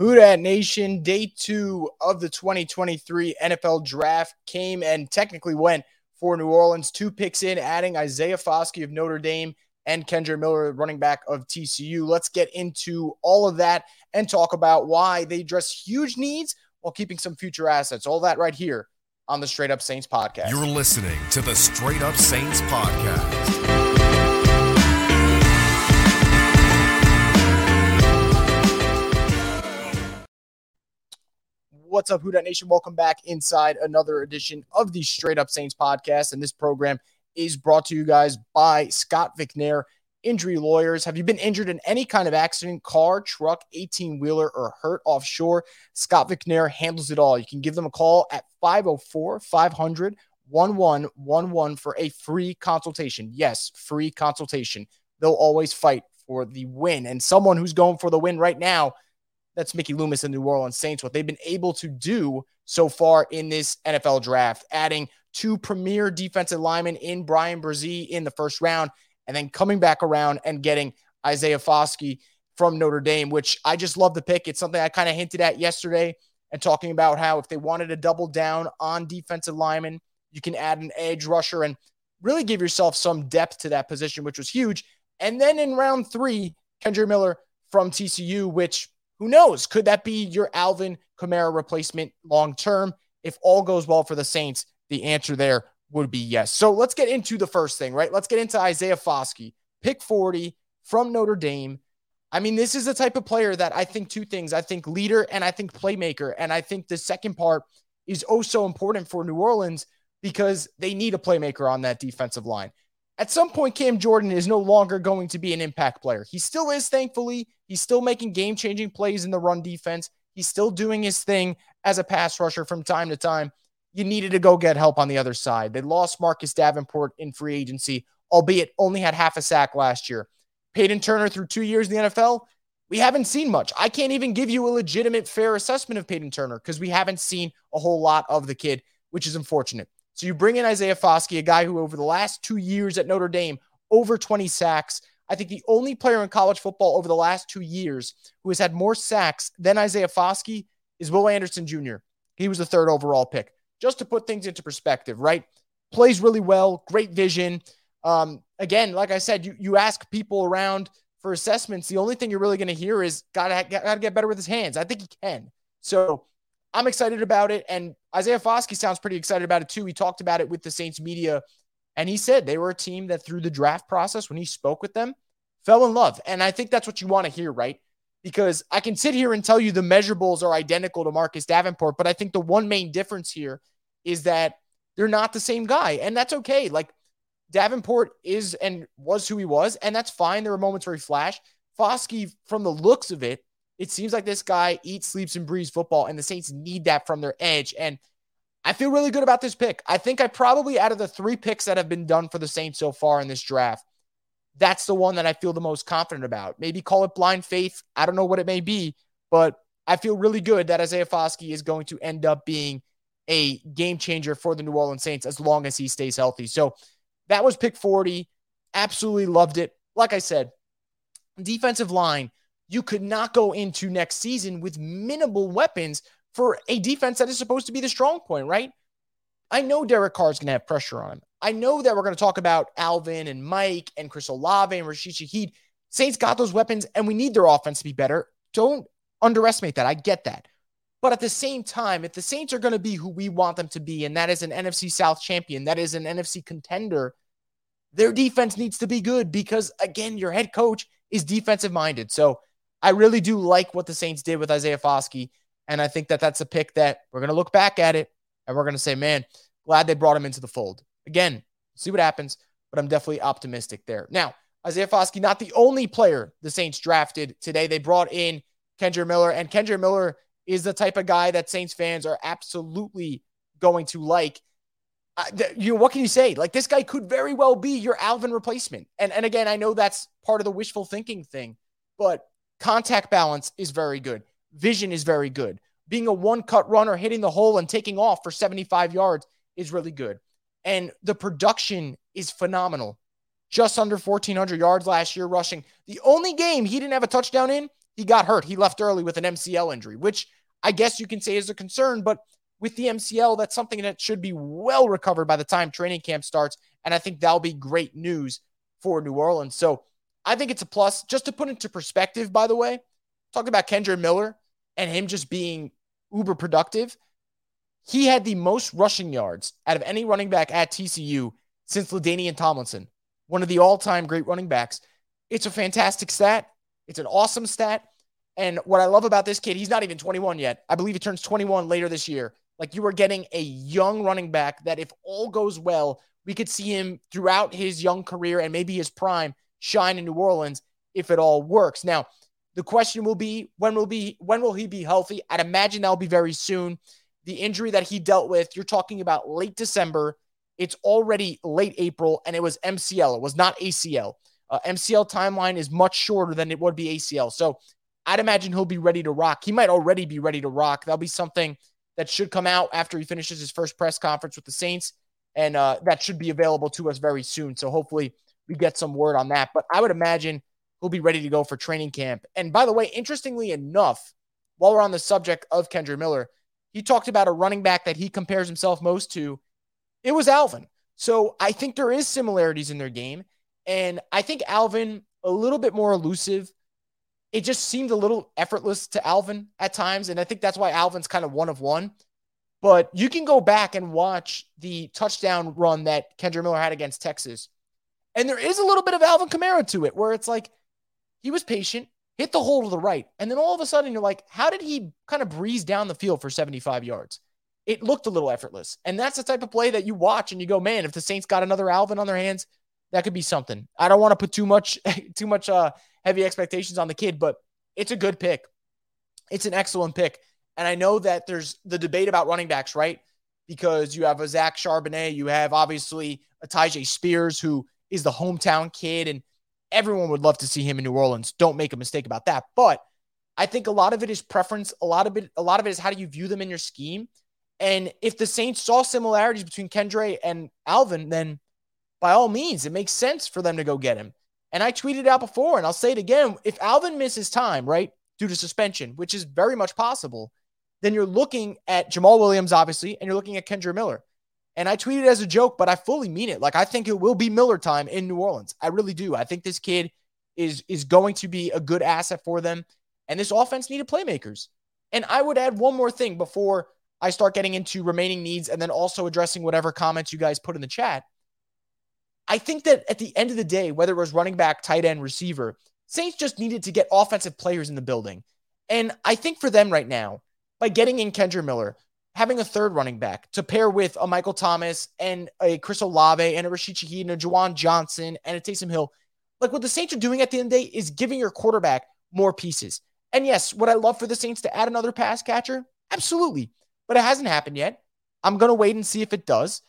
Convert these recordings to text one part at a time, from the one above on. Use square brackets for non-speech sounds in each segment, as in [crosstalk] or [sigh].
Who Dat Nation, day two of the 2023 NFL draft came and technically went for New Orleans. Two picks in, adding Isaiah Foskey of Notre Dame and Kendre Miller, running back of TCU. Let's get into all of that and talk about why they address huge needs while keeping some future assets. All that right here on the Straight Up Saints podcast. You're listening to the Straight Up Saints podcast. What's up, Who Dat Nation? Welcome back inside another edition of the Straight Up Saints podcast. And this program is brought to you guys by Scott Vicknair Injury Lawyers. Have you been injured in any kind of accident, car, truck, 18 wheeler, or hurt offshore? Scott Vicknair handles it all. You can give them a call at 504 500 1111 for a free consultation. Yes, free consultation. They'll always fight for the win. And someone who's going for the win right now that's Mickey Loomis and New Orleans Saints, what they've been able to do so far in this NFL draft, adding two premier defensive linemen in Bryan Bresee in the first round, and then coming back around and getting Isaiah Foskey from Notre Dame, which I just love the pick. It's something I kind of hinted at yesterday and talking about how if they wanted to double down on defensive linemen, you can add an edge rusher and really give yourself some depth to that position, which was huge. And then in round three, Kendre Miller from TCU, which who knows? Could that be your Alvin Kamara replacement long term? If all goes well for the Saints, the answer there would be yes. So let's get into the first thing, right? Let's get into Isaiah Foskey, pick 40 from Notre Dame. I mean, this is the type of player that I think two things I think leader and I think playmaker. And I think the second part is oh so important for New Orleans because they need a playmaker on that defensive line. At some point, Cam Jordan is no longer going to be an impact player. He still is, thankfully. He's still making game changing plays in the run defense. He's still doing his thing as a pass rusher from time to time. You needed to go get help on the other side. They lost Marcus Davenport in free agency, albeit only had half a sack last year. Payton Turner through two years in the NFL, we haven't seen much. I can't even give you a legitimate, fair assessment of Payton Turner because we haven't seen a whole lot of the kid, which is unfortunate. So you bring in Isaiah Foskey, a guy who over the last two years at Notre Dame, over 20 sacks. I think the only player in college football over the last two years who has had more sacks than Isaiah Foskey is Will Anderson Jr. He was the third overall pick. Just to put things into perspective, right? Plays really well, great vision. Um, again, like I said, you, you ask people around for assessments. The only thing you're really going to hear is gotta, gotta get better with his hands. I think he can. So I'm excited about it. And Isaiah Foskey sounds pretty excited about it too. He talked about it with the Saints media, and he said they were a team that through the draft process, when he spoke with them, fell in love. And I think that's what you want to hear, right? Because I can sit here and tell you the measurables are identical to Marcus Davenport, but I think the one main difference here is that they're not the same guy. And that's okay. Like Davenport is and was who he was, and that's fine. There were moments where he flashed. Foskey, from the looks of it, it seems like this guy eats, sleeps, and breathes football, and the Saints need that from their edge. And I feel really good about this pick. I think I probably, out of the three picks that have been done for the Saints so far in this draft, that's the one that I feel the most confident about. Maybe call it blind faith. I don't know what it may be, but I feel really good that Isaiah Foskey is going to end up being a game changer for the New Orleans Saints as long as he stays healthy. So that was pick 40. Absolutely loved it. Like I said, defensive line you could not go into next season with minimal weapons for a defense that is supposed to be the strong point, right? I know Derek Carr is going to have pressure on him. I know that we're going to talk about Alvin and Mike and Chris Olave and Rashid Shaheed. Saints got those weapons, and we need their offense to be better. Don't underestimate that. I get that. But at the same time, if the Saints are going to be who we want them to be, and that is an NFC South champion, that is an NFC contender, their defense needs to be good because, again, your head coach is defensive minded. So I really do like what the Saints did with Isaiah Foskey. And I think that that's a pick that we're going to look back at it and we're going to say, man, glad they brought him into the fold. Again, see what happens, but I'm definitely optimistic there. Now, Isaiah Foskey, not the only player the Saints drafted today. They brought in Kendre Miller, and Kendre Miller is the type of guy that Saints fans are absolutely going to like. Uh, th- you know, what can you say? Like this guy could very well be your Alvin replacement. And and again, I know that's part of the wishful thinking thing, but Contact balance is very good. Vision is very good. Being a one cut runner, hitting the hole and taking off for 75 yards is really good. And the production is phenomenal. Just under 1,400 yards last year rushing. The only game he didn't have a touchdown in he got hurt. He left early with an MCL injury, which I guess you can say is a concern, but with the MCL, that's something that should be well recovered by the time training camp starts. And I think that'll be great news for New Orleans. So I think it's a plus. Just to put into perspective, by the way, talk about Kendre Miller and him just being uber productive. He had the most rushing yards out of any running back at TCU since LaDainian Tomlinson, one of the all time great running backs. It's a fantastic stat. It's an awesome stat. And what I love about this kid, he's not even 21 yet. I believe he turns 21 later this year. Like you are getting a young running back that, if all goes well, we could see him throughout his young career and maybe his prime shine in New Orleans if it all works. Now, the question will be when will be when will he be healthy? I'd imagine that'll be very soon. The injury that he dealt with, you're talking about late December. It's already late April, and it was MCL. It was not ACL. Uh, MCL timeline is much shorter than it would be ACL. So I'd imagine he'll be ready to rock. He might already be ready to rock. That'll be something that should come out after he finishes his first press conference with the Saints, and uh, that should be available to us very soon. So hopefully we get some word on that. But I would imagine he'll be ready to go for training camp. And by the way, interestingly enough, while we're on the subject of Kendre Miller, he talked about a running back that he compares himself most to. It was Alvin. So I think there is similarities in their game. And I think Alvin a little bit more elusive. It just seemed a little effortless to Alvin at times. And I think that's why Alvin's kind of one of one. But you can go back and watch the touchdown run that Kendre Miller had against Texas. And there is a little bit of Alvin Kamara to it, where it's like he was patient, hit the hole to the right. And then all of a sudden, you're like, how did he kind of breeze down the field for 75 yards? It looked a little effortless. And that's the type of play that you watch and you go, man, if the Saints got another Alvin on their hands, that could be something. I don't want to put too much, [laughs] too much uh, heavy expectations on the kid, but it's a good pick. It's an excellent pick. And I know that there's the debate about running backs, right? Because you have a Zach Charbonnet, you have obviously a Tyjae Spears, who is the hometown kid, and everyone would love to see him in New Orleans. Don't make a mistake about that. But I think a lot of it is preference. A lot of it, a lot of it is how do you view them in your scheme. And if the Saints saw similarities between Kendre and Alvin, then by all means, it makes sense for them to go get him. And I tweeted out before, and I'll say it again: if Alvin misses time, right, due to suspension, which is very much possible, then you're looking at Jamaal Williams, obviously, and you're looking at Kendre Miller. And I tweeted as a joke, but I fully mean it. Like I think it will be Miller time in New Orleans. I really do. I think this kid is is going to be a good asset for them. And this offense needed playmakers. And I would add one more thing before I start getting into remaining needs and then also addressing whatever comments you guys put in the chat. I think that at the end of the day, whether it was running back, tight end, receiver, Saints just needed to get offensive players in the building. And I think for them right now, by getting in Kendre Miller, having a third running back to pair with a Michael Thomas and a Chris Olave and a Rashid Shaheed and a Juwan Johnson and a Taysom Hill. Like what the Saints are doing at the end of the day is giving your quarterback more pieces. And yes, would I love for the Saints to add another pass catcher? Absolutely. But it hasn't happened yet. I'm going to wait and see if it does.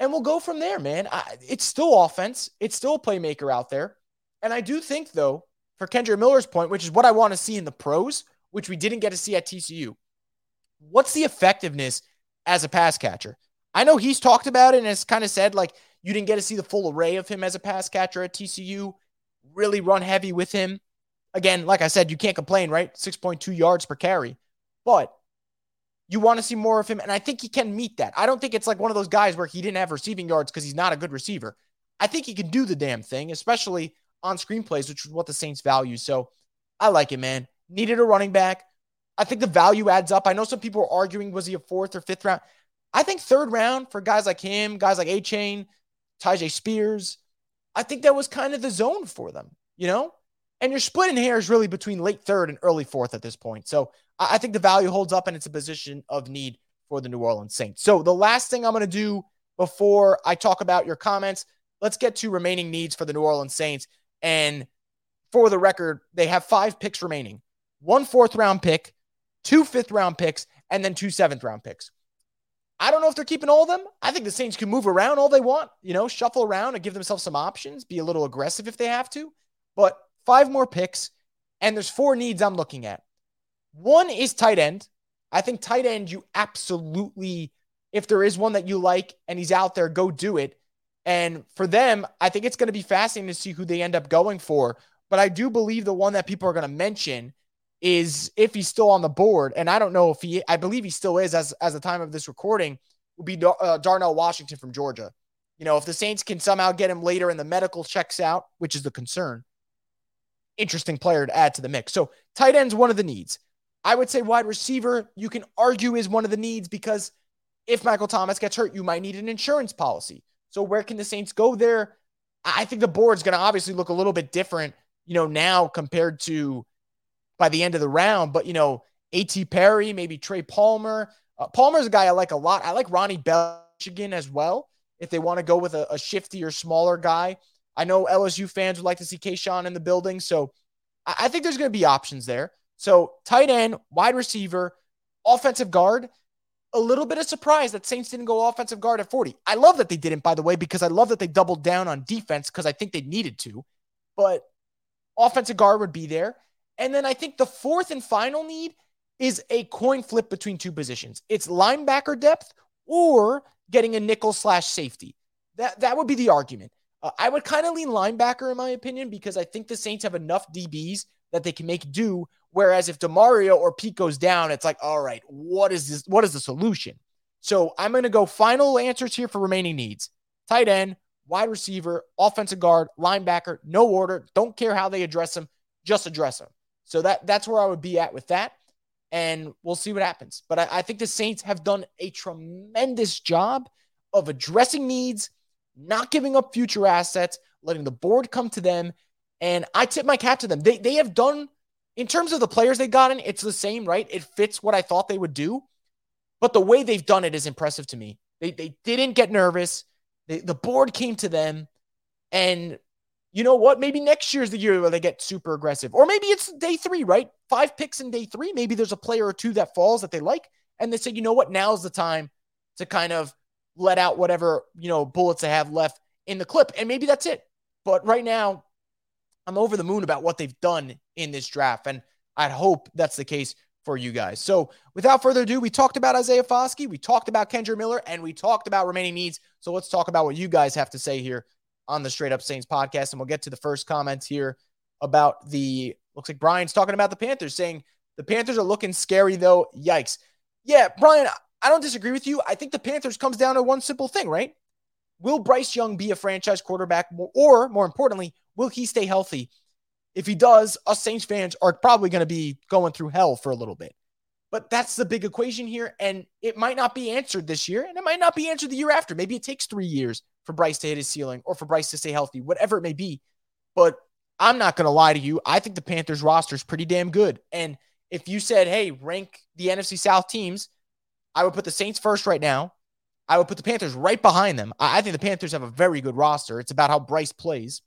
And we'll go from there, man. I, it's still offense. It's still a playmaker out there. And I do think, though, for Kendre Miller's point, which is what I want to see in the pros, which we didn't get to see at TCU, what's the effectiveness as a pass catcher? I know he's talked about it and has kind of said like you didn't get to see the full array of him as a pass catcher at TCU. Really run heavy with him. Again, like I said, you can't complain, right? 6.2 yards per carry. But you want to see more of him. And I think he can meet that. I don't think it's like one of those guys where he didn't have receiving yards because he's not a good receiver. I think he can do the damn thing, especially on screenplays, which is what the Saints value. So I like it, man. Needed a running back. I think the value adds up. I know some people are arguing was he a fourth or fifth round? I think third round for guys like him, guys like Achane, Tyjae Spears. I think that was kind of the zone for them, you know? And you're splitting hairs really between late third and early fourth at this point. So I think the value holds up and it's a position of need for the New Orleans Saints. So the last thing I'm going to do before I talk about your comments, let's get to remaining needs for the New Orleans Saints. And for the record, they have five picks remaining one fourth round pick, two fifth round picks, and then two seventh round picks. I don't know if they're keeping all of them. I think the Saints can move around all they want, you know, shuffle around and give themselves some options, be a little aggressive if they have to. But five more picks, and there's four needs I'm looking at. One is tight end. I think tight end, you absolutely, if there is one that you like and he's out there, go do it. And for them, I think it's going to be fascinating to see who they end up going for. But I do believe the one that people are going to mention is if he's still on the board, and I don't know if he, I believe he still is as as the time of this recording, would be uh, Darnell Washington from Georgia. You know, if the Saints can somehow get him later and the medical checks out, which is the concern, interesting player to add to the mix. So tight end's one of the needs. I would say wide receiver, you can argue is one of the needs because if Michael Thomas gets hurt, you might need an insurance policy. So where can the Saints go there? I think the board's going to obviously look a little bit different, you know, now compared to by the end of the round. But, you know, A.T. Perry, maybe Trey Palmer. Uh, Palmer's a guy I like a lot. I like Ronnie Bell, Michigan as well. If they want to go with a, a shiftier, smaller guy, I know LSU fans would like to see Kayshon in the building. So I, I think there's going to be options there. So tight end, wide receiver, offensive guard. A little bit of surprise that Saints didn't go offensive guard at 40. I love that they didn't, by the way, because I love that they doubled down on defense because I think they needed to. But offensive guard would be there. And then I think the fourth and final need is a coin flip between two positions. It's linebacker depth or getting a nickel slash safety. That that would be the argument. Uh, I would kind of lean linebacker in my opinion because I think the Saints have enough DBs that they can make do. Whereas if Demario or Pete goes down, it's like, all right, what is this? What is the solution? So I'm going to go final answers here for remaining needs: tight end, wide receiver, offensive guard, linebacker. No order. Don't care how they address them. Just address them. So that that's where I would be at with that. And we'll see what happens. But I, I think the Saints have done a tremendous job of addressing needs, not giving up future assets, letting the board come to them. And I tip my cap to them. They they have done in terms of the players they got in, it's the same, right? It fits what I thought they would do. But the way they've done it is impressive to me. They they didn't get nervous. They, the board came to them and you know what? Maybe next year's the year where they get super aggressive. Or maybe it's day three, right? Five picks in day three. Maybe there's a player or two that falls that they like. And they say, you know what? Now's the time to kind of let out whatever, you know, bullets they have left in the clip. And maybe that's it. But right now, I'm over the moon about what they've done in this draft. And I hope that's the case for you guys. So without further ado, we talked about Isaiah Foskey, we talked about Kendre Miller, and we talked about remaining needs. So let's talk about what you guys have to say here on the Straight Up Saints podcast. And we'll get to the first comments here about the looks like Brian's talking about the Panthers, saying the Panthers are looking scary though. Yikes. Yeah, Brian, I don't disagree with you. I think the Panthers comes down to one simple thing, right? Will Bryce Young be a franchise quarterback, or more importantly, will he stay healthy? If he does, us Saints fans are probably going to be going through hell for a little bit. But that's the big equation here. And it might not be answered this year, and it might not be answered the year after. Maybe it takes three years for Bryce to hit his ceiling or for Bryce to stay healthy, whatever it may be. But I'm not going to lie to you. I think the Panthers roster is pretty damn good. And if you said, hey, rank the NFC South teams, I would put the Saints first right now. I would put the Panthers right behind them. I think the Panthers have a very good roster. It's about how Bryce plays.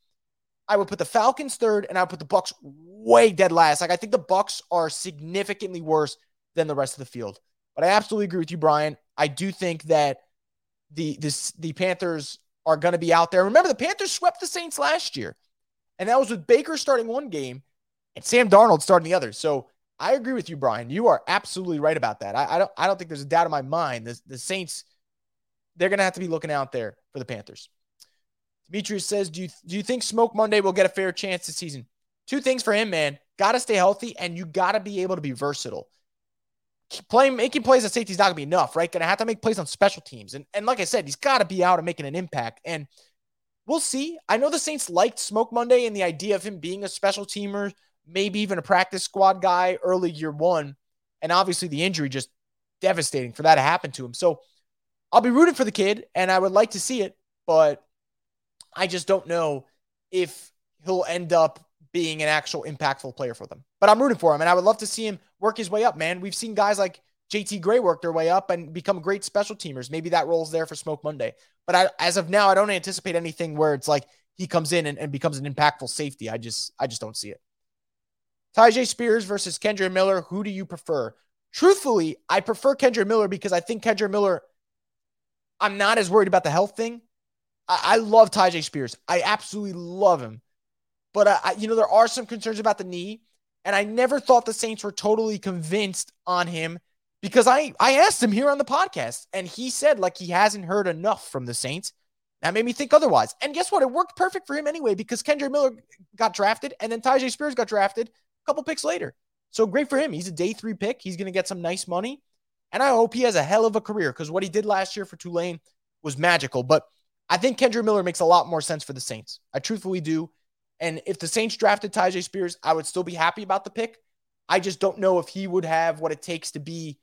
I would put the Falcons third, and I would put the Bucs way dead last. Like I think the Bucs are significantly worse than the rest of the field. But I absolutely agree with you, Brian. I do think that the this the Panthers are going to be out there. Remember, the Panthers swept the Saints last year, and that was with Baker starting one game and Sam Darnold starting the other. So I agree with you, Brian. You are absolutely right about that. I, I don't I don't think there's a doubt in my mind. The, the Saints, they're going to have to be looking out there for the Panthers. Demetrius says, do you, do you think Smoke Monday will get a fair chance this season? Two things for him, man. Got to stay healthy, and you got to be able to be versatile playing making plays at safety is not gonna be enough, right? Gonna have to make plays on special teams. And and like I said, he's got to be out and making an impact. And we'll see. I know the Saints liked Smoke Monday and the idea of him being a special teamer, maybe even a practice squad guy early year one. And obviously the injury just devastating for that to happen to him. So I'll be rooting for the kid and I would like to see it, but I just don't know if he'll end up being an actual impactful player for them. But I'm rooting for him, and I would love to see him work his way up, man. We've seen guys like JT Gray work their way up and become great special teamers. Maybe that role's there for Smoke Monday. But I, as of now, I don't anticipate anything where it's like he comes in and, and becomes an impactful safety. I just I just don't see it. Tyjae Spears versus Kendre Miller. Who do you prefer? Truthfully, I prefer Kendre Miller because I think Kendre Miller, I'm not as worried about the health thing. I, I love Tyjae Spears. I absolutely love him. But I, you know, there are some concerns about the knee, and I never thought the Saints were totally convinced on him because I I asked him here on the podcast, and he said like he hasn't heard enough from the Saints. That made me think otherwise. And guess what? It worked perfect for him anyway because Kendre Miller got drafted, and then Tyjae Spears got drafted a couple picks later. So great for him. He's a day three pick. He's going to get some nice money. And I hope he has a hell of a career because what he did last year for Tulane was magical. But I think Kendre Miller makes a lot more sense for the Saints. I truthfully do. And if the Saints drafted Tyjae Spears, I would still be happy about the pick. I just don't know if he would have what it takes to be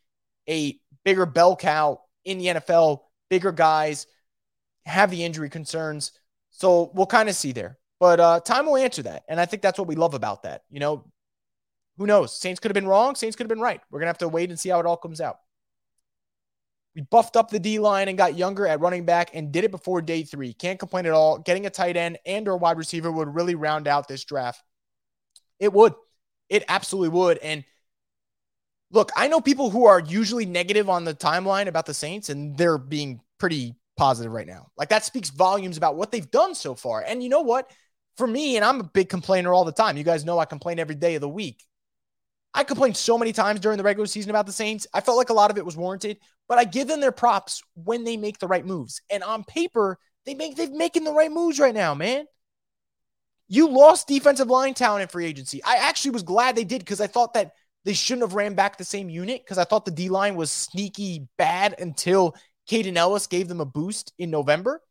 a bigger bell cow in the NFL, bigger guys, have the injury concerns. So we'll kind of see there. But uh, time will answer that. And I think that's what we love about that. You know, who knows? Saints could have been wrong. Saints could have been right. We're going to have to wait and see how it all comes out. We buffed up the D line and got younger at running back and did it before day three. Can't complain at all. Getting a tight end and or wide receiver would really round out this draft. It would. It absolutely would. And look, I know people who are usually negative on the timeline about the Saints, and they're being pretty positive right now. Like that speaks volumes about what they've done so far. And you know what? For me, and I'm a big complainer all the time. You guys know I complain every day of the week. I complained so many times during the regular season about the Saints. I felt like a lot of it was warranted, but I give them their props when they make the right moves. And on paper, they make they're making the right moves right now, man. You lost defensive line talent in free agency. I actually was glad they did because I thought that they shouldn't have ran back the same unit because I thought the D line was sneaky bad until Kaden Elliss gave them a boost in November.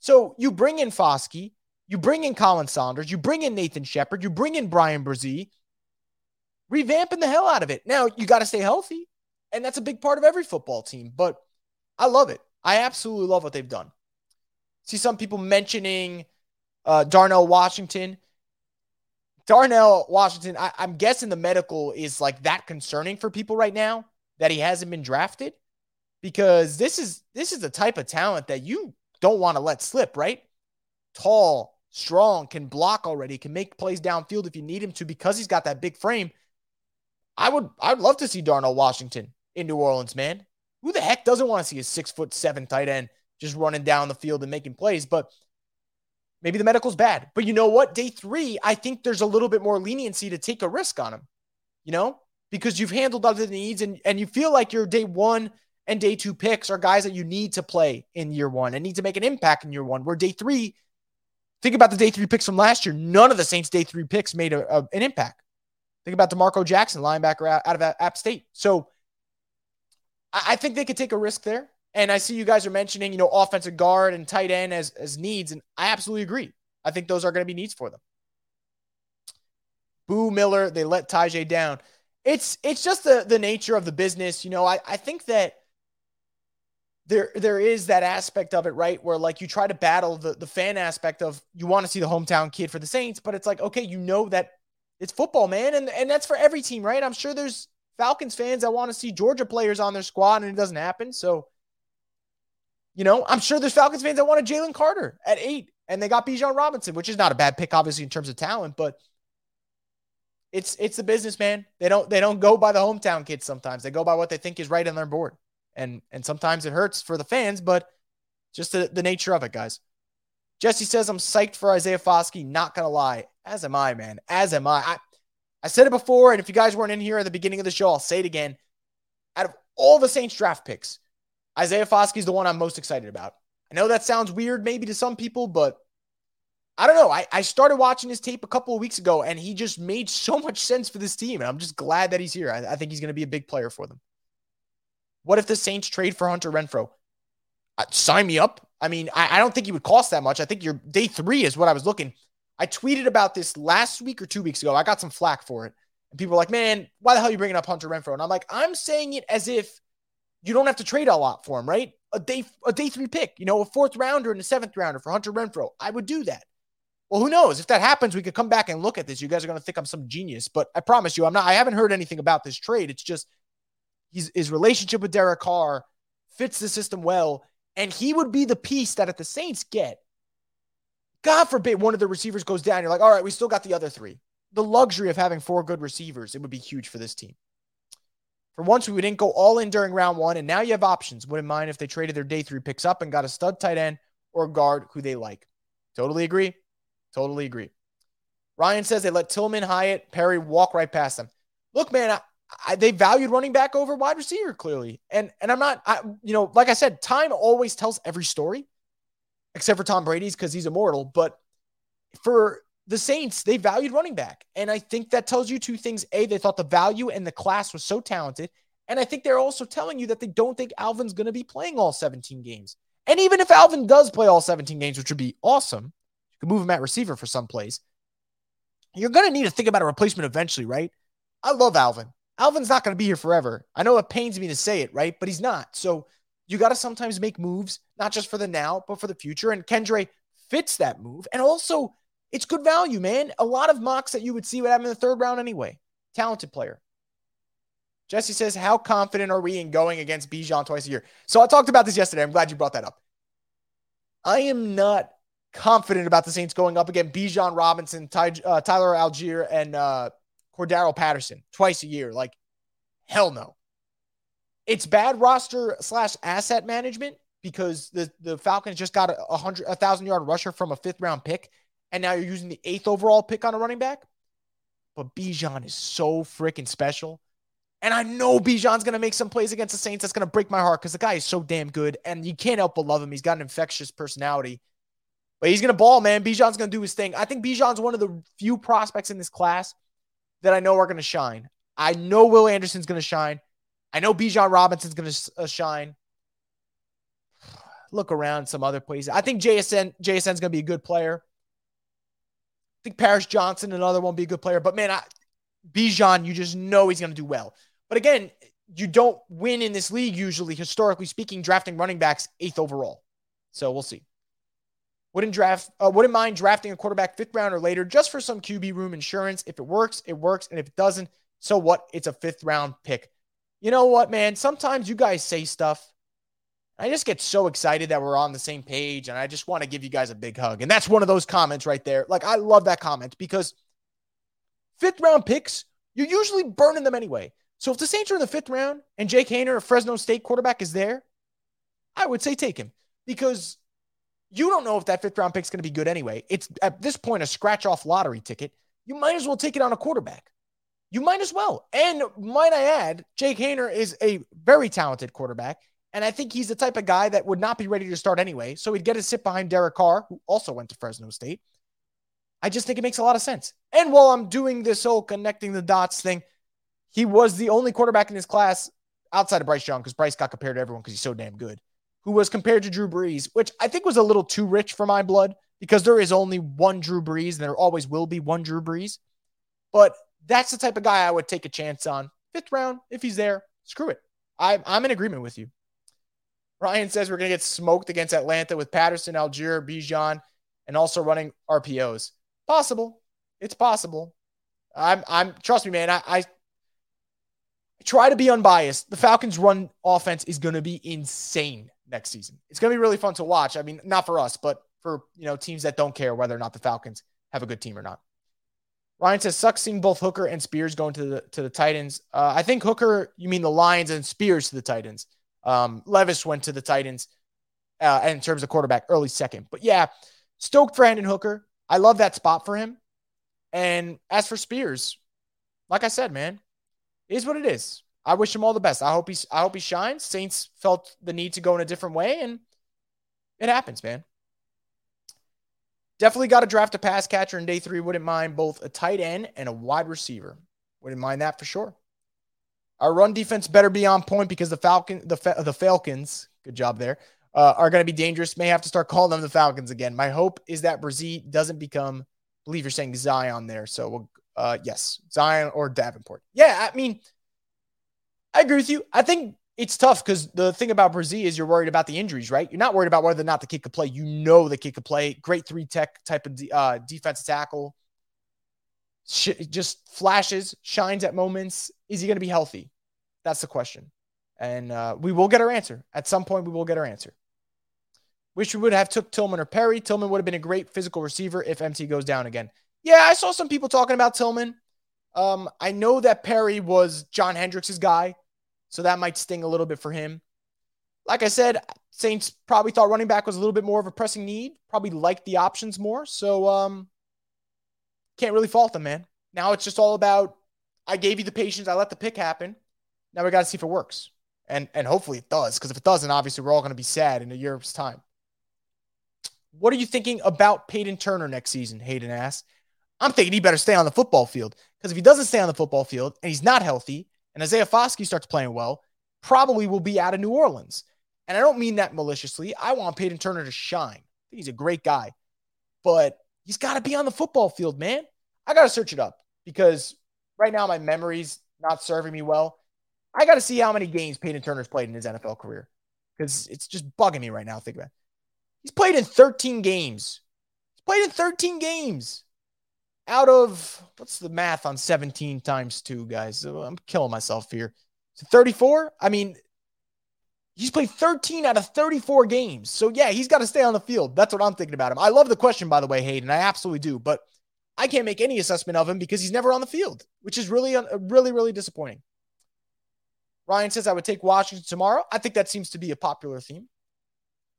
So you bring in Foskey, you bring in Colin Saunders, you bring in Nathan Shepherd, you bring in Bryan Bresee, revamping the hell out of it. Now you got to stay healthy, and that's a big part of every football team. But I love it. I absolutely love what they've done. See some people mentioning uh, Darnell Washington. Darnell Washington, I, I'm guessing the medical is like that concerning for people right now that he hasn't been drafted because this is this is the type of talent that you don't want to let slip, right? Tall, strong, can block already, can make plays downfield if you need him to because he's got that big frame. I would I'd love to see Darnell Washington in New Orleans, man. Who the heck doesn't want to see a six foot seven tight end just running down the field and making plays? But maybe the medical's bad. But you know what? Day three, I think there's a little bit more leniency to take a risk on him, you know, because you've handled other needs and, and you feel like your day one and day two picks are guys that you need to play in year one and need to make an impact in year one. Where day three, think about the day three picks from last year. None of the Saints' day three picks made a, a, an impact. Think about DeMarco Jackson, linebacker out, of App State. So I, I think they could take a risk there. And I see you guys are mentioning, you know, offensive guard and tight end as, as needs. And I absolutely agree. I think those are going to be needs for them. Boo Miller, they let Tyjae down. It's it's just the the nature of the business. You know, I, I think that there there is that aspect of it, right? Where like you try to battle the, the fan aspect of you want to see the hometown kid for the Saints, but it's like, okay, you know that it's football, man. And and that's for every team, right? I'm sure there's Falcons fans that want to see Georgia players on their squad and it doesn't happen. So, you know, I'm sure there's Falcons fans that wanted Jalen Carter at eight and they got Bijan Robinson, which is not a bad pick, obviously, in terms of talent, but it's it's the business, man. They don't they don't go by the hometown kids sometimes. They go by what they think is right on their board and and sometimes it hurts for the fans, but just the, the nature of it, guys. Jesse says, I'm psyched for Isaiah Foskey. Not going to lie. As am I, man. As am I. I. I said it before, and if you guys weren't in here at the beginning of the show, I'll say it again. Out of all the Saints draft picks, Isaiah Foskey is the one I'm most excited about. I know that sounds weird maybe to some people, but I don't know. I, I started watching his tape a couple of weeks ago, and he just made [laughs] so much sense for this team. And I'm just glad that he's here. I, I think he's going to be a big player for them. What if the Saints trade for Hunter Renfrow? Uh, sign me up. I mean, I, I don't think he would cost that much. I think your day three is what I was looking. I tweeted about this last week or two weeks ago. I got some flack for it. And people were like, man, why the hell are you bringing up Hunter Renfrow? And I'm like, I'm saying it as if you don't have to trade a lot for him, right? A day, a day three pick, you know, a fourth rounder and a seventh rounder for Hunter Renfrow. I would do that. Well, who knows? If that happens, we could come back and look at this. You guys are going to think I'm some genius, but I promise you, I'm not. I haven't heard anything about this trade. It's just his relationship with Derek Carr fits the system well. And he would be the piece that if the Saints get, God forbid one of the receivers goes down, you're like, all right, we still got the other three. The luxury of having four good receivers, it would be huge for this team. For once, we didn't go all in during round one, and now you have options. Wouldn't mind if they traded their day three picks up and got a stud tight end or guard who they like. Totally agree. Totally agree. Ryan says they let Tillman, Hyatt, Perry walk right past them. Look, man, I, they valued running back over wide receiver clearly. And and I'm not, I, you know, like I said, time always tells every story, except for Tom Brady's because he's immortal. But for the Saints, they valued running back. And I think that tells you two things. A, they thought the value and the class was so talented. And I think they're also telling you that they don't think Alvin's going to be playing all 17 games. And even if Alvin does play all 17 games, which would be awesome, you could move him at receiver for some plays. You're going to need to think about a replacement eventually, right? I love Alvin. Alvin's not going to be here forever. I know it pains me to say it, right? But he's not. So you got to sometimes make moves, not just for the now, but for the future. And Kendre fits that move. And also, it's good value, man. A lot of mocks that you would see would have in the third round anyway. Talented player. Jesse says, How confident are we in going against Bijan twice a year? So I talked about this yesterday. I'm glad you brought that up. I am not confident about the Saints going up against Bijan Robinson, Ty, uh, Tyler Allgeier, and uh, Cordarrelle Patterson twice a year. Like, hell no. It's bad roster slash asset management because the, the Falcons just got a hundred a thousand yard rusher from a fifth round pick, and now you're using the eighth overall pick on a running back. But Bijan is so freaking special. And I know Bijan's going to make some plays against the Saints. That's going to break my heart because the guy is so damn good. And you can't help but love him. He's got an infectious personality. But he's going to ball, man. Bijan's going to do his thing. I think Bijan's one of the few prospects in this class that I know are going to shine. I know Will Anderson's going to shine. I know Bijan Robinson's going to uh, shine. Look around some other places. I think JSN JSN's going to be a good player. I think Paris Johnson, another one, be a good player. But man, I, Bijan, you just know he's going to do well. But again, you don't win in this league usually, historically speaking, drafting running backs eighth overall. So we'll see. Wouldn't draft, uh, wouldn't mind drafting a quarterback fifth round or later just for some QB room insurance. If it works, it works, and if it doesn't, so what? It's a fifth round pick. You know what, man? Sometimes you guys say stuff. I just get so excited that we're on the same page, and I just want to give you guys a big hug. And that's one of those comments right there. Like I love that comment because fifth round picks, you're usually burning them anyway. So if the Saints are in the fifth round and Jake Haener, a Fresno State quarterback, is there, I would say take him because you don't know if that fifth round pick is going to be good anyway. It's at this point a scratch off lottery ticket. You might as well take it on a quarterback. You might as well. And might I add, Jake Haener is a very talented quarterback. And I think he's the type of guy that would not be ready to start anyway. So he'd get to sit behind Derek Carr, who also went to Fresno State. I just think it makes a lot of sense. And while I'm doing this whole connecting the dots thing, he was the only quarterback in his class outside of Bryce Young, because Bryce got compared to everyone because he's so damn good who was compared to Drew Brees, which I think was a little too rich for my blood because there is only one Drew Brees and there always will be one Drew Brees. But that's the type of guy I would take a chance on. Fifth round, if he's there, screw it. I, I'm in agreement with you. Ryan says we're going to get smoked against Atlanta with Patterson, Allgeier, Bijan, and also running RPOs. Possible. It's possible. I'm, I'm, trust me, man. I, I try to be unbiased. The Falcons' run offense is going to be insane next season. It's going to be really fun to watch. I mean, not for us, but for you know teams that don't care whether or not the Falcons have a good team or not. Ryan says sucks seeing both Hooker and Spears going to the to the Titans. Uh, I think Hooker, you mean the Lions and Spears to the Titans. Um, Levis went to the Titans uh, in terms of quarterback, early second. But yeah, stoked for Hendon Hooker. I love that spot for him. And as for Spears, like I said, man, is what it is. I wish him all the best. I hope he's I hope he shines. Saints felt the need to go in a different way, and it happens, man. Definitely got to draft a pass catcher in day three. Wouldn't mind both a tight end and a wide receiver. Wouldn't mind that for sure. Our run defense better be on point because the Falcon, the the Falcons, good job there, uh, are going to be dangerous. May have to start calling them the Falcons again. My hope is that Bresee doesn't become. I believe you're saying Zion there, so we'll, uh, yes, Zion or Davenport. Yeah, I mean I agree with you. I think it's tough because the thing about Bresee is you're worried about the injuries, right? You're not worried about whether or not the kid could play. You know the kid could play. Great three tech type of uh, defensive tackle. Sh- just flashes, shines at moments. Is he going to be healthy? That's the question. And uh, we will get our answer. At some point, we will get our answer. Wish we would have took Tillman or Perry. Tillman would have been a great physical receiver if MT goes down again. Yeah, I saw some people talking about Tillman. Um, I know that Perry was John Hendricks' guy. So that might sting a little bit for him. Like I said, Saints probably thought running back was a little bit more of a pressing need, probably liked the options more. So um can't really fault them, man. Now it's just all about I gave you the patience, I let the pick happen. Now we got to see if it works. And and hopefully it does because if it doesn't, obviously we're all going to be sad in a year's time. What are you thinking about Payton Turner next season? Hayden asked. I'm thinking he better stay on the football field because if he doesn't stay on the football field and he's not healthy and Isaiah Foskey starts playing well, probably will be out of New Orleans. And I don't mean that maliciously. I want Payton Turner to shine. I think he's a great guy, but he's got to be on the football field, man. I got to search it up because right now my memory's not serving me well. I got to see how many games Payton Turner's played in his NFL career because it's just bugging me right now. Think about it. He's played in 13 games. He's played in 13 games out of what's the math on 17 times two, guys? I'm killing myself here. So 34? I mean, he's played 13 out of 34 games. So yeah, he's got to stay on the field. That's what I'm thinking about him. I love the question, by the way, Hayden. I absolutely do. But I can't make any assessment of him because he's never on the field, which is really, uh, really, really disappointing. Ryan says, I would take Washington tomorrow. I think that seems to be a popular theme.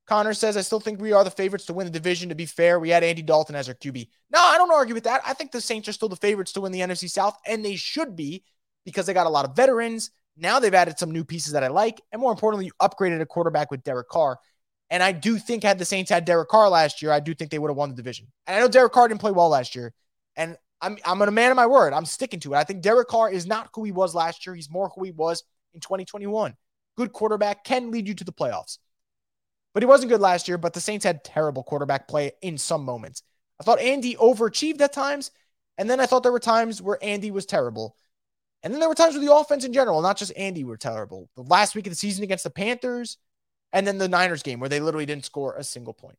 Connor says, I still think we are the favorites to win the division. To be fair, we had Andy Dalton as our QB. No, I don't argue with that. I think the Saints are still the favorites to win the NFC South, and they should be because they got a lot of veterans. Now they've added some new pieces that I like. And more importantly, you upgraded a quarterback with Derek Carr. And I do think had the Saints had Derek Carr last year, I do think they would have won the division. And I know Derek Carr didn't play well last year. And I'm I'm a man of my word. I'm sticking to it. I think Derek Carr is not who he was last year. He's more who he was in 2021. Good quarterback can lead you to the playoffs. But he wasn't good last year, but the Saints had terrible quarterback play in some moments. I thought Andy overachieved at times, and then I thought there were times where Andy was terrible. And then there were times where the offense in general, not just Andy, were terrible. The last week of the season against the Panthers, and then the Niners game where they literally didn't score a single point.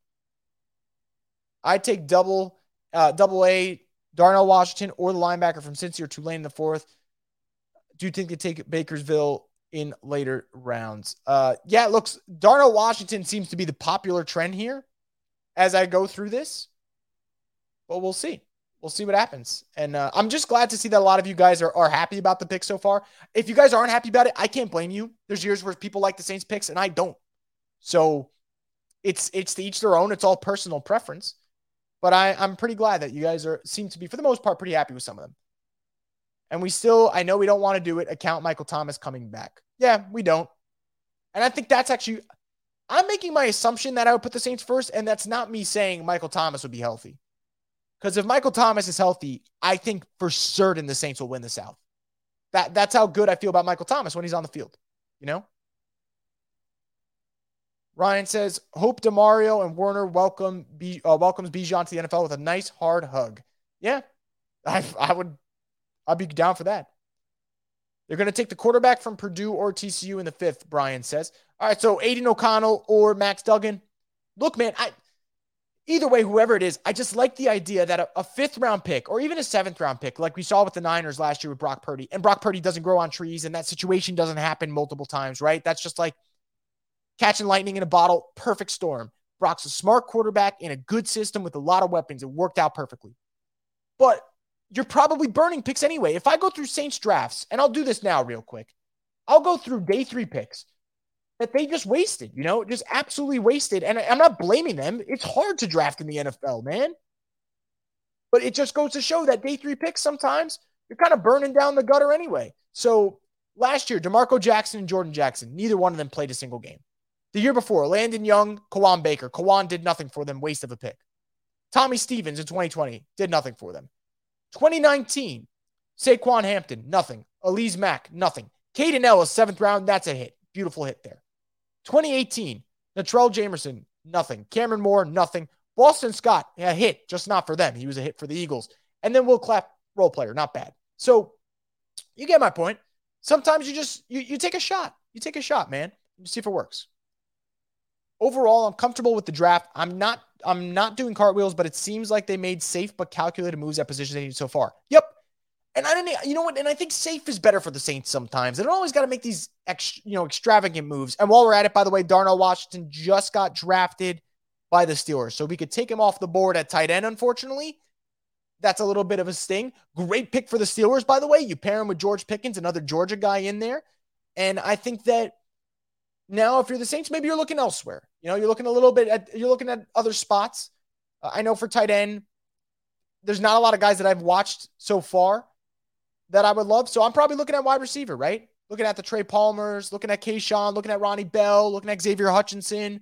I take double, uh, double A, Darnell Washington or the linebacker from Cincy or Tulane in the fourth. Do you think they take Bakersville in later rounds. Uh, yeah, it looks Darnell Washington seems to be the popular trend here as I go through this, but we'll see. We'll see what happens. And uh, I'm just glad to see that a lot of you guys are, are happy about the pick so far. If you guys aren't happy about it, I can't blame you. There's years where people like the Saints picks and I don't. So it's it's to each their own. It's all personal preference. But I, I'm pretty glad that you guys are seem to be, for the most part, pretty happy with some of them. And we still, I know we don't want to do it, account Michael Thomas coming back. Yeah, we don't. And I think that's actually, I'm making my assumption that I would put the Saints first, and that's not me saying Michael Thomas would be healthy. Because if Michael Thomas is healthy, I think for certain the Saints will win the South. That that's how good I feel about Michael Thomas when he's on the field. You know. Ryan says, "Hope Demario and Werner welcome B, uh, welcomes Bijan to the NFL with a nice hard hug." Yeah, [laughs] I I would, I'd be down for that. They're going to take the quarterback from Purdue or TCU in the fifth, Brian says. All right, so Aidan O'Connell or Max Duggan. Look, man, I either way, whoever it is, I just like the idea that a, a, fifth round pick or even a seventh round pick, like we saw with the Niners last year with Brock Purdy, and Brock Purdy doesn't grow on trees, and that situation doesn't happen multiple times, right? That's just like catching lightning in a bottle, perfect storm. Brock's a smart quarterback in a good system with a lot of weapons. It worked out perfectly. But you're probably burning picks anyway. If I go through Saints drafts, and I'll do this now real quick, I'll go through day three picks that they just wasted, you know, just absolutely wasted. And I'm not blaming them. It's hard to draft in the NFL, man. But it just goes to show that day three picks sometimes you're kind of burning down the gutter anyway. So last year, DeMarco Jackson and Jordan Jackson, neither one of them played a single game. The year before, Landon Young, Kawaan Baker. Kawaan did nothing for them, waste of a pick. Tommy Stevens in 2020 did nothing for them. 2019, Saquan Hampton, nothing. Alize Mack, nothing. Kaden Elliss, seventh round, that's a hit. Beautiful hit there. 2018, Natrell Jamerson, nothing. Kamrin Moore, nothing. Boston Scott, a hit, just not for them. He was a hit for the Eagles. And then Will Clapp, role player, not bad. So you get my point. Sometimes you just you, you take a shot. You take a shot, man. You see if it works. Overall, I'm comfortable with the draft. I'm not I'm not doing cartwheels, but it seems like they made safe but calculated moves at positions they need so far. Yep. And I didn't, you know what? And I think safe is better for the Saints sometimes. They don't always got to make these, ex, you know, extravagant moves. And while we're at it, by the way, Darnell Washington just got drafted by the Steelers, so we could take him off the board at tight end. Unfortunately, that's a little bit of a sting. Great pick for the Steelers, by the way. You pair him with George Pickens, another Georgia guy in there, and I think that now, if you're the Saints, maybe you're looking elsewhere. You know, you're looking a little bit at you're looking at other spots. Uh, I know for tight end, there's not a lot of guys that I've watched so far that I would love. So I'm probably looking at wide receiver, right? Looking at the Trey Palmers, looking at Kayshon, looking at Ronnie Bell, looking at Xavier Hutchinson.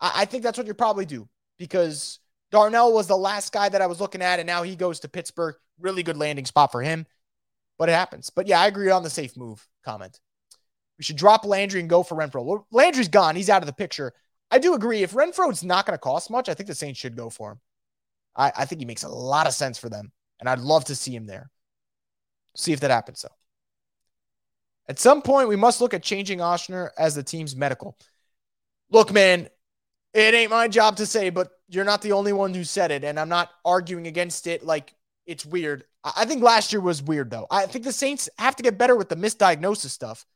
I, I think that's what you probably do because Darnell was the last guy that I was looking at, and now he goes to Pittsburgh. Really good landing spot for him, but it happens. But yeah, I agree on the safe move comment. We should drop Landry and go for Renfrow. Landry's gone. He's out of the picture. I do agree. If Renfrow's not going to cost much, I think the Saints should go for him. I, I think he makes a lot of sense for them, and I'd love to see him there. See if that happens, though. At some point, we must look at changing Ochsner as the team's medical. Look, man, it ain't my job to say, but you're not the only one who said it, and I'm not arguing against it. Like it's weird. I think last year was weird though. I think the Saints have to get better with the misdiagnosis stuff,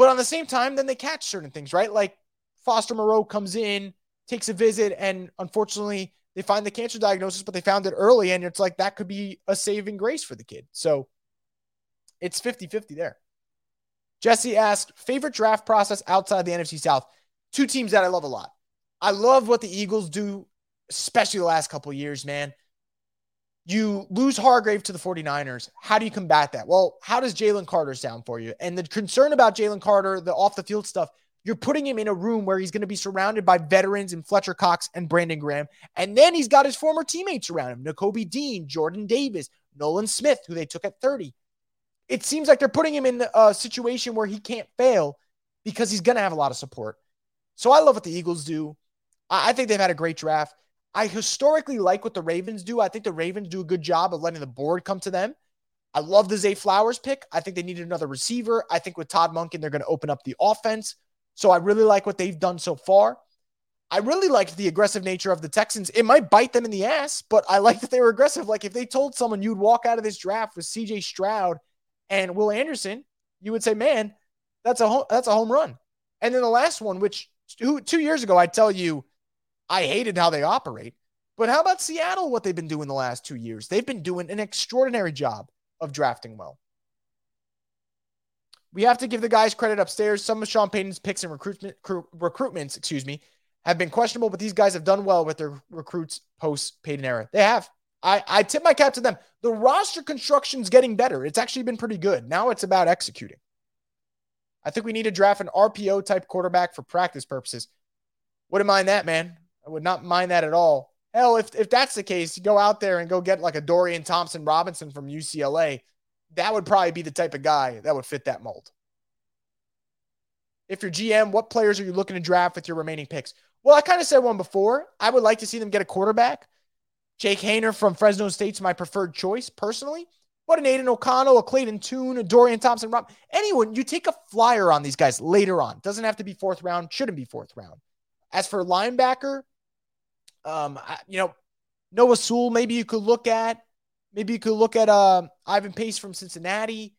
but on the same time, then they catch certain things, right? Like Foster Moreau comes in, takes a visit, and unfortunately, they find the cancer diagnosis, but they found it early, and it's like that could be a saving grace for the kid. So it's 50 50 there. Jesse asked, favorite draft process outside the NFC South? Two teams that I love a lot. I love what the Eagles do, especially the last couple years, man. You lose Hargrave to the 49ers. How do you combat that? Well, how does Jalen Carter sound for you? And the concern about Jalen Carter, the off the field stuff, you're putting him in a room where he's going to be surrounded by veterans and Fletcher Cox and Brandon Graham. And then he's got his former teammates around him Nakobe Dean, Jordan Davis, Nolan Smith, who they took at 30. It seems like they're putting him in a uh, situation where he can't fail because he's going to have a lot of support. So I love what the Eagles do. I think they've had a great draft. I historically like what the Ravens do. I think the Ravens do a good job of letting the board come to them. I love the Zay Flowers pick. I think they needed another receiver. I think with Todd Monken, they're going to open up the offense. So I really like what they've done so far. I really like the aggressive nature of the Texans. It might bite them in the ass, but I [laughs] like that they were aggressive. Like if they told someone you'd walk out of this draft with CJ Stroud and Will Anderson, you would say, "Man, that's a home, that's a home run." And then the last one, which two, two years ago, I tell you, I hated how they operate. But how about Seattle? What they've been doing the last two years? They've been doing an extraordinary job of drafting well. We have to give the guys credit upstairs. Some of Sean Payton's picks and recruitment recruitments, excuse me, have been questionable, but these guys have done well with their recruits post Payton era. They have. I, I tip my cap to them. The roster construction's getting better. It's actually been pretty good. Now it's about executing. I think we need to draft an RPO type quarterback for practice purposes. Wouldn't mind that, man. I would not mind that at all. Hell, if, if that's the case, go out there and go get like a Dorian Thompson Robinson from UCLA. That would probably be the type of guy that would fit that mold. If you're GM, what players are you looking to draft with your remaining picks? Well, I kind of said one before. I would like to see them get a quarterback. Jake Haener from Fresno State's my preferred choice personally. But an Aidan O'Connell, a Clayton Tune, a Dorian Thompson, Rob, anyone, you take a flyer on these guys later on. Doesn't have to be fourth round, shouldn't be fourth round. As for linebacker, um, you know, Noah Sewell, maybe you could look at. Maybe you could look at uh, Ivan Pace from Cincinnati.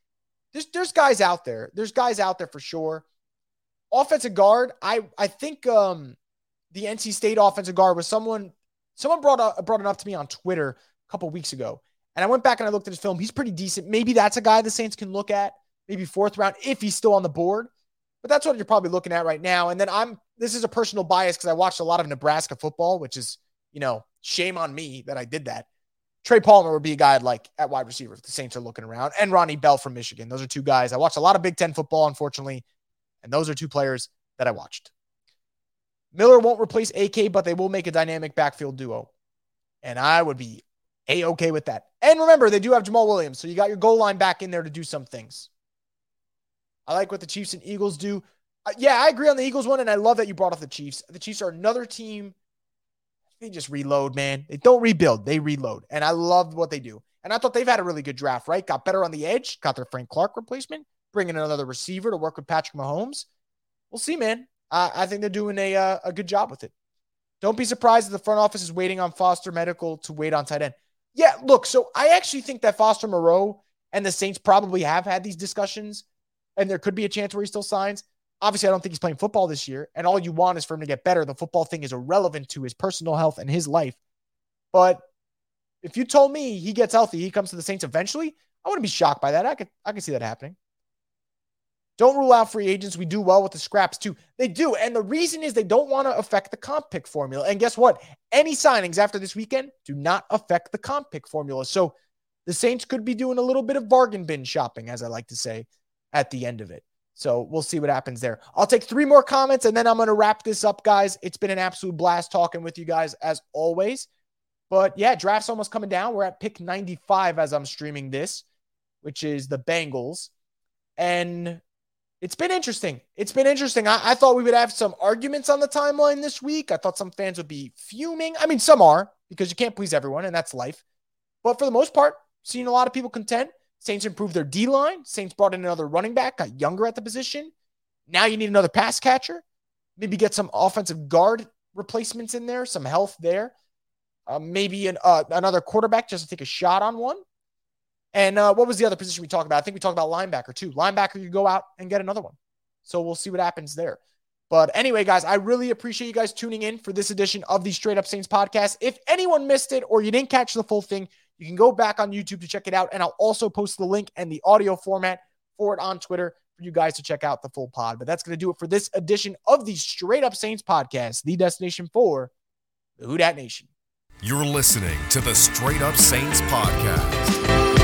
There's there's guys out there. There's guys out there for sure. Offensive guard, I I think um, the NC State offensive guard was someone someone brought up, brought it up to me on Twitter a couple weeks ago, and I went back and I looked at his film. He's pretty decent. Maybe that's a guy the Saints can look at, maybe fourth round if he's still on the board. But that's what you're probably looking at right now. And then I'm this is a personal bias because I watched a lot of Nebraska football, which is, you know, shame on me that I did that. Trey Palmer would be a guy I'd like at wide receiver if the Saints are looking around, and Ronnie Bell from Michigan. Those are two guys. I watched a lot of Big Ten football, unfortunately, and those are two players that I watched. Miller won't replace AK, but they will make a dynamic backfield duo. And I would be a okay with that. And remember, they do have Jamaal Williams, so you got your goal line back in there to do some things. I like what the Chiefs and Eagles do. Uh, yeah, I agree on the Eagles one, and I love that you brought up the Chiefs. The Chiefs are another team. They just reload, man. They don't rebuild, they reload. And I love what they do. And I thought they've had a really good draft, right? Got better on the edge, got their Frank Clark replacement, bringing another receiver to work with Patrick Mahomes. We'll see, man. I think they're doing a, uh, a good job with it. Don't be surprised if the front office is waiting on Foster Medical to wait on tight end. Yeah, look, so I actually think that Foster Moreau and the Saints probably have had these discussions and there could be a chance where he still signs. Obviously, I don't think he's playing football this year, and all you want is for him to get better. The football thing is irrelevant to his personal health and his life. But if you told me he gets healthy, he comes to the Saints eventually, I wouldn't be shocked by that. I could I could see that happening. Don't rule out free agents. We do well with the scraps too. They do. And the reason is they don't want to affect the comp pick formula. And guess what? Any signings after this weekend do not affect the comp pick formula. So the Saints could be doing a little bit of bargain bin shopping, as I like to say, at the end of it. So we'll see what happens there. I'll take three more comments and then I'm going to wrap this up, guys. It's been an absolute blast talking with you guys as always. But yeah, draft's almost coming down. We're at pick 95 as I'm streaming this, which is the Bengals. And it's been interesting. It's been interesting. I, I, thought we would have some arguments on the timeline this week. I thought some fans would be fuming. I mean, some are because you can't please everyone, and that's life. But for the most part, seeing a lot of people content. Saints improved their D line. Saints brought in another running back, got younger at the position. Now you need another pass catcher. Maybe get some offensive guard replacements in there, some health there. Uh, maybe an, uh, another quarterback just to take a shot on one. And uh, what was the other position we talked about? I think we talked about linebacker too. Linebacker, you go out and get another one. So we'll see what happens there. But anyway, guys, I really appreciate you guys tuning in for this edition of the Straight Up Saints podcast. If anyone missed it or you didn't catch the full thing, you can go back on YouTube to check it out. And I'll also post the link and the audio format for it on Twitter for you guys to check out the full pod. But that's going to do it for this edition of the Straight Up Saints podcast, the destination for the Who Dat Nation. You're listening to the Straight Up Saints podcast.